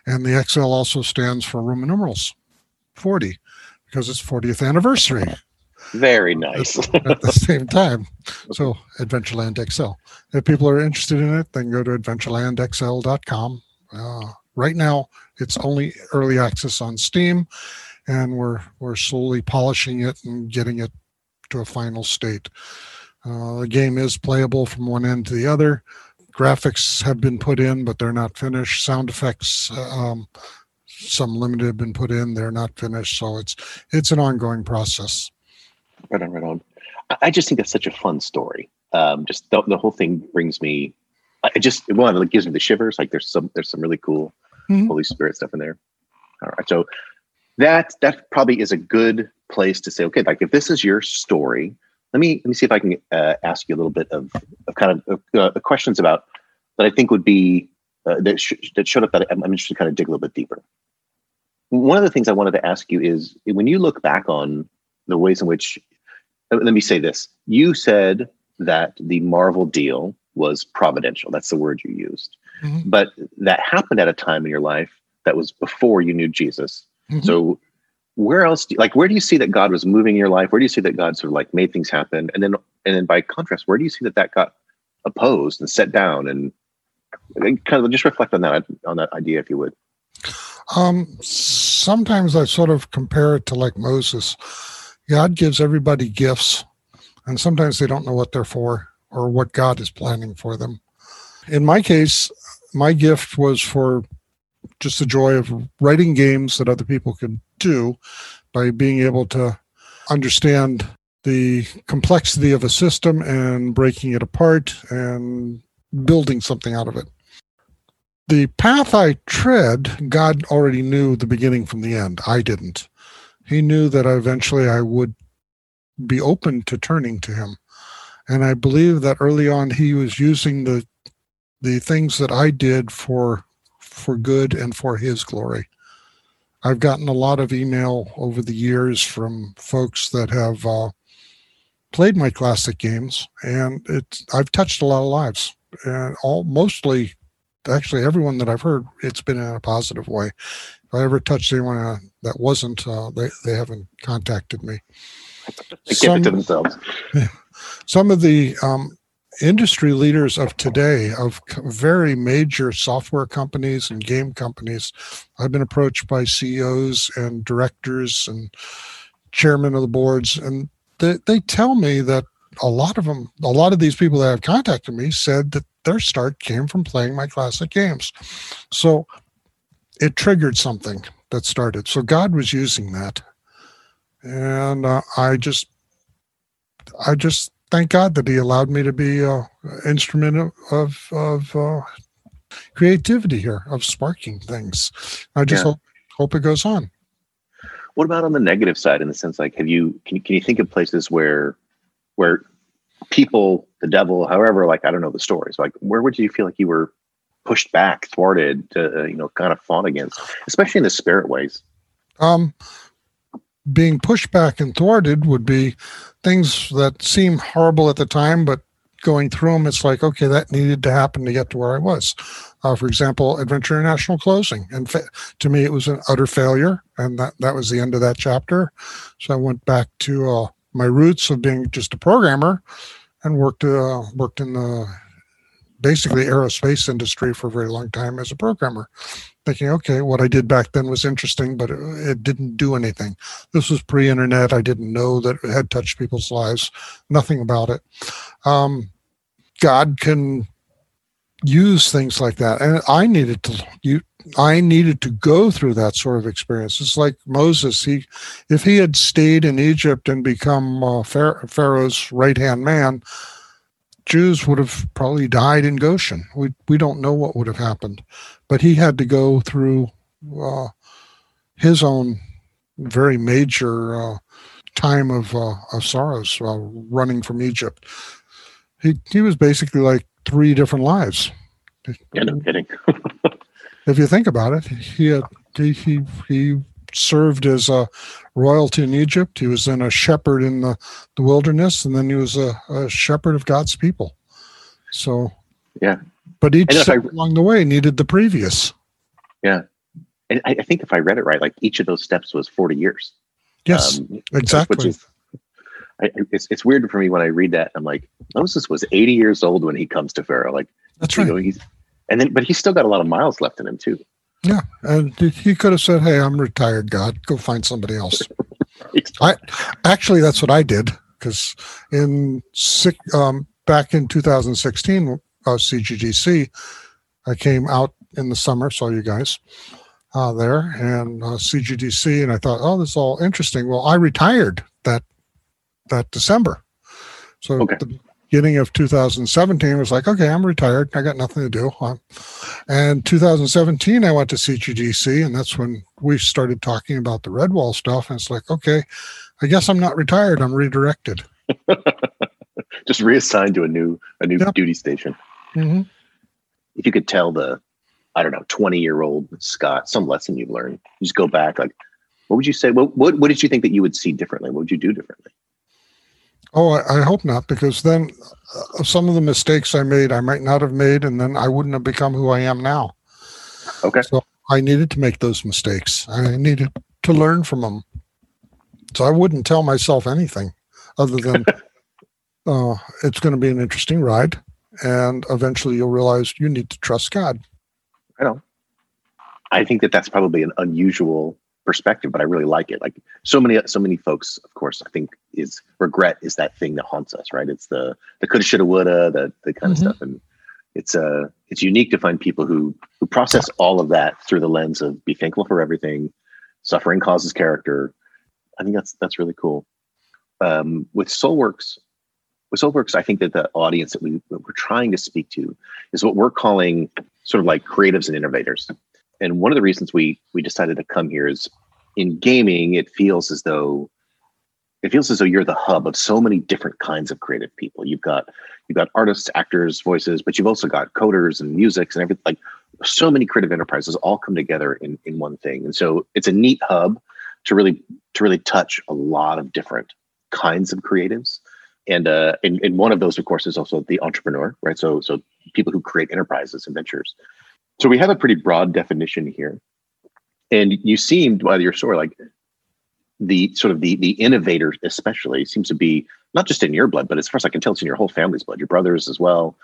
And the XL also stands for Roman numerals 40 because it's 40th anniversary. Very nice. at, the same time. So Adventureland XL. If people are interested in it, then go to adventurelandxl.com. Uh, right now, it's only early access on Steam, and we're we're slowly polishing it and getting it to a final state. Uh, the game is playable from one end to the other. Graphics have been put in, but they're not finished. Sound effects, um, some limited have been put in. They're not finished, so it's it's an ongoing process. Right on, right on. I just think that's such a fun story. Um, just the, the whole thing brings me. I just one it gives me the shivers. Like there's some there's some really cool mm-hmm. Holy Spirit stuff in there. All right, so that that probably is a good place to say, okay, like if this is your story, let me let me see if I can uh, ask you a little bit of, of kind of uh, questions about that I think would be uh, that sh- that showed up that I'm, I'm interested to kind of dig a little bit deeper. One of the things I wanted to ask you is when you look back on the ways in which, uh, let me say this: you said that the Marvel deal was providential. That's the word you used, mm-hmm. but that happened at a time in your life that was before you knew Jesus. Mm-hmm. So where else do like where do you see that god was moving in your life where do you see that god sort of like made things happen and then and then by contrast where do you see that that got opposed and set down and kind of just reflect on that on that idea if you would. Um sometimes i sort of compare it to like moses. God gives everybody gifts and sometimes they don't know what they're for or what god is planning for them. In my case my gift was for just the joy of writing games that other people could do by being able to understand the complexity of a system and breaking it apart and building something out of it. The path I tread, God already knew the beginning from the end. I didn't. He knew that eventually I would be open to turning to Him. And I believe that early on He was using the the things that I did for for good and for His glory. I've gotten a lot of email over the years from folks that have uh, played my classic games, and it's I've touched a lot of lives, and all mostly, actually, everyone that I've heard, it's been in a positive way. If I ever touched anyone uh, that wasn't, uh, they they haven't contacted me. They keep it to themselves. Some of the um, industry leaders of today, of very major software companies and game companies. I've been approached by CEOs and directors and chairmen of the boards, and they, they tell me that a lot of them, a lot of these people that have contacted me said that their start came from playing my classic games. So it triggered something that started. So God was using that. And uh, I just, I just thank God that He allowed me to be an instrument of of, of uh, creativity here, of sparking things. I just yeah. hope, hope it goes on. What about on the negative side? In the sense, like, have you can you, can you think of places where where people, the devil, however, like I don't know the stories, like where would you feel like you were pushed back, thwarted, to, uh, you know, kind of fought against, especially in the spirit ways? Um, being pushed back and thwarted would be things that seem horrible at the time, but going through them, it's like, okay, that needed to happen to get to where I was. Uh, for example, Adventure International closing. And fa- to me, it was an utter failure. And that, that was the end of that chapter. So I went back to uh, my roots of being just a programmer and worked, uh, worked in the basically aerospace industry for a very long time as a programmer thinking okay what i did back then was interesting but it, it didn't do anything. This was pre-internet. I didn't know that it had touched people's lives. Nothing about it. Um, god can use things like that and i needed to i needed to go through that sort of experience it's like moses he if he had stayed in egypt and become uh, pharaoh's right hand man Jews would have probably died in Goshen. We we don't know what would have happened, but he had to go through uh, his own very major uh, time of uh, of sorrows, running from Egypt. He he was basically like three different lives. Yeah, no kidding. If you think about it, he had, he he he served as a royalty in Egypt. He was then a shepherd in the, the wilderness, and then he was a, a shepherd of God's people. So, yeah. But each I, along the way needed the previous. Yeah. And I, I, think if I read it right, like each of those steps was 40 years. Yes, um, exactly. Is, I, it's, it's weird for me when I read that. I'm like, Moses was 80 years old when he comes to Pharaoh. Like, that's right. Know, he's, and then, but he's still got a lot of miles left in him too. Yeah, and he could have said, "Hey, I'm retired. God, go find somebody else." I actually, that's what I did because in um, back in 2016, uh, CGDC, I came out in the summer, saw you guys uh, there, and uh, CGDC, and I thought, "Oh, this is all interesting." Well, I retired that that December, so okay. the, beginning of 2017 was like, okay, I'm retired. I got nothing to do. And 2017, I went to CGDC, and that's when we started talking about the Redwall stuff. And it's like, okay, I guess I'm not retired. I'm redirected. Just reassigned to a new a new yep. duty station. Mm-hmm. If you could tell the, I don't know, 20 year old Scott some lesson you've learned, you just go back. Like, what would you say? What, what what did you think that you would see differently? What would you do differently? Oh, I, I, hope not, because then uh, some of the mistakes I made, I might not have made, and then I wouldn't have become who I am now. Okay. So I needed to make those mistakes. I needed to learn from them. So I wouldn't tell myself anything other than uh, it's going to be an interesting ride, and eventually you'll realize you need to trust God. I know. I think that that's probably an unusual perspective, but I really like it. Like so many, so many folks, of course, I think is regret is that thing that haunts us, right? It's the the coulda, shoulda, woulda, the the kind mm-hmm. of stuff, and it's uh it's unique to find people who who process all of that through the lens of be thankful for everything, suffering causes character. I think that's that's really cool. Um, with SoulWorks, with SoulWorks, I think that the audience that we that we're trying to speak to is what we're calling sort of like creatives and innovators and one of the reasons we we decided to come here is in gaming it feels as though it feels as though you're the hub of so many different kinds of creative people. You've got you've got artists actors voices but you've also got coders and musics and everything like so many creative enterprises all come together in in one thing. And so it's a neat hub to really to really touch a lot of different kinds of creatives. And uh and, and one of those of course is also the entrepreneur right? So so people who create enterprises and ventures so we have a pretty broad definition here. And you seemed by your story like the sort of the the innovator especially seems to be not just in your blood, but as far as I can tell, it's in your whole family's blood, your brothers as well.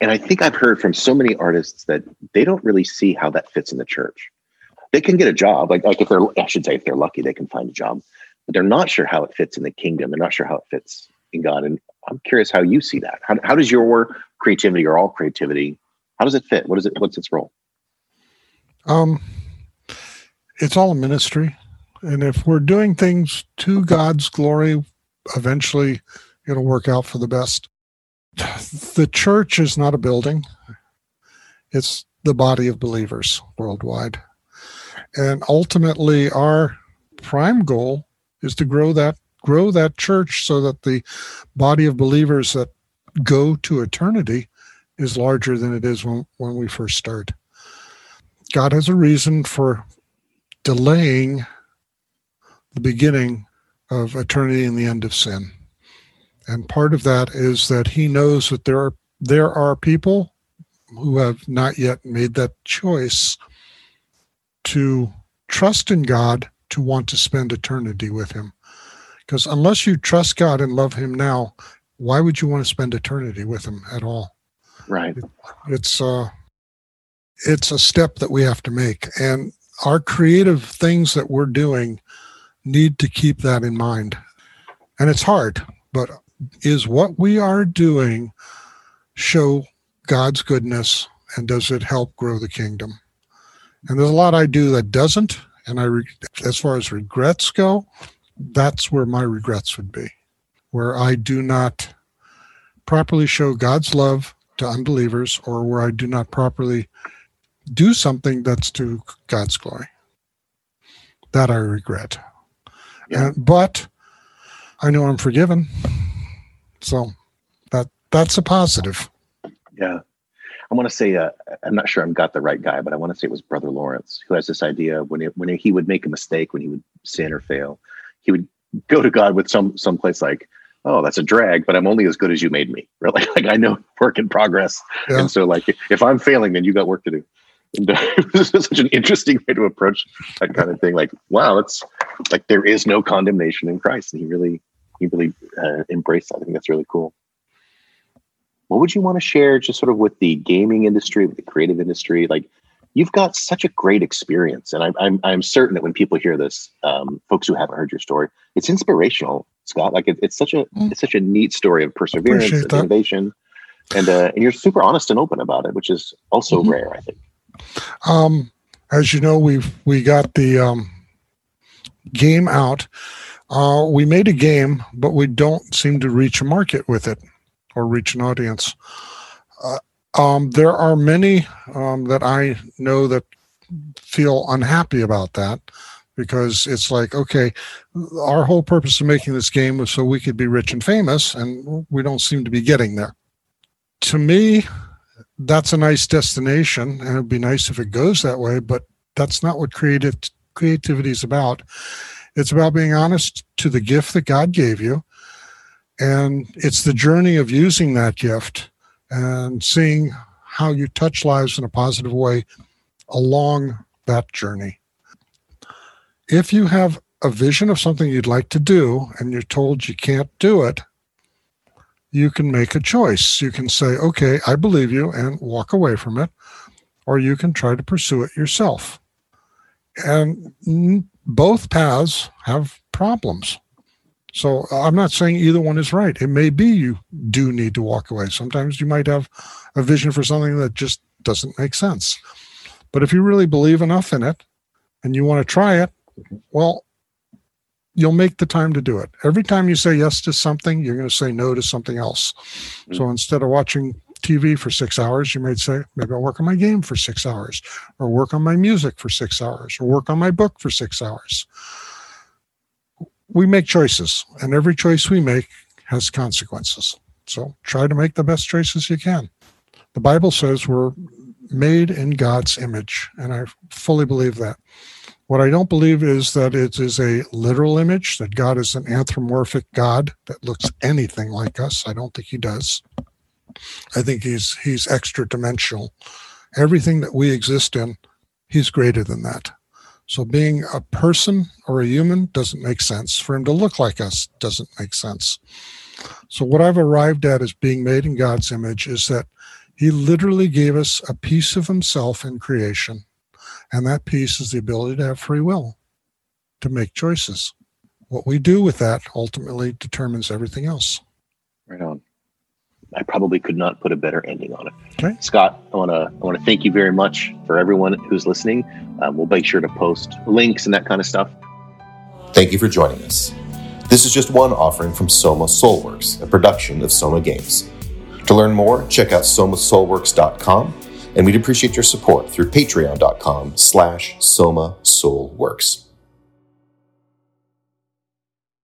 And I think I've heard from so many artists that they don't really see how that fits in the church. They can get a job, like like if they're I should say if they're lucky, they can find a job, but they're not sure how it fits in the kingdom. They're not sure how it fits in God. And I'm curious how you see that. How, how does your creativity or all creativity, how does it fit? What is it? What's its role? Um, it's all a ministry, and if we're doing things to God's glory, eventually it'll work out for the best. The church is not a building; it's the body of believers worldwide, and ultimately, our prime goal is to grow that grow that church so that the body of believers that go to eternity is larger than it is when, when we first start. God has a reason for delaying the beginning of eternity and the end of sin. And part of that is that he knows that there are there are people who have not yet made that choice to trust in God to want to spend eternity with him. Because unless you trust God and love him now, why would you want to spend eternity with him at all? Right. It's uh it's a step that we have to make and our creative things that we're doing need to keep that in mind. And it's hard, but is what we are doing show God's goodness and does it help grow the kingdom? And there's a lot I do that doesn't. And I, as far as regrets go, that's where my regrets would be, where I do not properly show God's love to unbelievers or where I do not properly do something that's to God's glory. That I regret. Yeah. And, but I know I'm forgiven. So that that's a positive. Yeah. I want to say, uh, I'm not sure I've got the right guy, but I want to say it was Brother Lawrence who has this idea when it, when he would make a mistake, when he would sin or fail, he would go to God with some some place like, "Oh, that's a drag, but I'm only as good as you made me." Right? Like, like I know work in progress, Yeah. and so like if I'm failing, then you got work to do. And this is such an interesting way to approach that kind of thing. Like, wow, it's like there is no condemnation in Christ, and he really he really uh, embraced that. I think that's really cool. What would you want to share, just sort of with the gaming industry, with the creative industry? Like, you've got such a great experience, and I'm I'm, I'm certain that when people hear this, um, folks who haven't heard your story, it's inspirational, Scott. Like, it, it's such a Mm. it's such a neat story of perseverance and innovation, and uh, and you're super honest and open about it, which is also Mhm. rare, I think. Um, as you know, we've we got the um, game out. Uh, we made a game, but we don't seem to reach a market with it or reach an audience. Uh, um, there are many um, that I know that feel unhappy about that because it's like, okay, our whole purpose of making this game was so we could be rich and famous, and we don't seem to be getting there. To me, that's a nice destination and it'd be nice if it goes that way but that's not what creative creativity is about. It's about being honest to the gift that god gave you and it's the journey of using that gift and seeing how you touch lives in a positive way along that journey. If you have a vision of something you'd like to do and you're told you can't do it you can make a choice. You can say, okay, I believe you and walk away from it, or you can try to pursue it yourself. And both paths have problems. So I'm not saying either one is right. It may be you do need to walk away. Sometimes you might have a vision for something that just doesn't make sense. But if you really believe enough in it and you want to try it, well, you'll make the time to do it. Every time you say yes to something, you're going to say no to something else. So mm. instead of watching TV for six hours, you might say, maybe I'll work on my game for six hours, or work on my music for six hours, or work on my book for six hours. We make choices, and every choice we make has consequences. So try to make the best choices you can. The Bible says we're made in God's image, and I fully believe that. What I don't believe is that it is a literal image, that God is an anthropomorphic God that looks anything like us. I don't think he does. I think he's he's extra dimensional. Everything that we exist in, he's greater than that. So being a person or a human doesn't make sense. For him to look like us doesn't make sense. So what I've arrived at as being made in God's image is that he literally gave us a piece of himself in creation. And that piece is the ability to have free will, to make choices. What we do with that ultimately determines everything else. Right on. I probably could not put a better ending on it. Okay. Scott, I want to I want to thank you very much for everyone who's listening. Um, we'll make sure to post links and that kind of stuff. Thank you for joining us. This is just one offering from Soma Soulworks, a production of Soma Games. To learn more, check out somasoulworks.com, and we'd appreciate your support through patreon.com slash Soma Soulworks.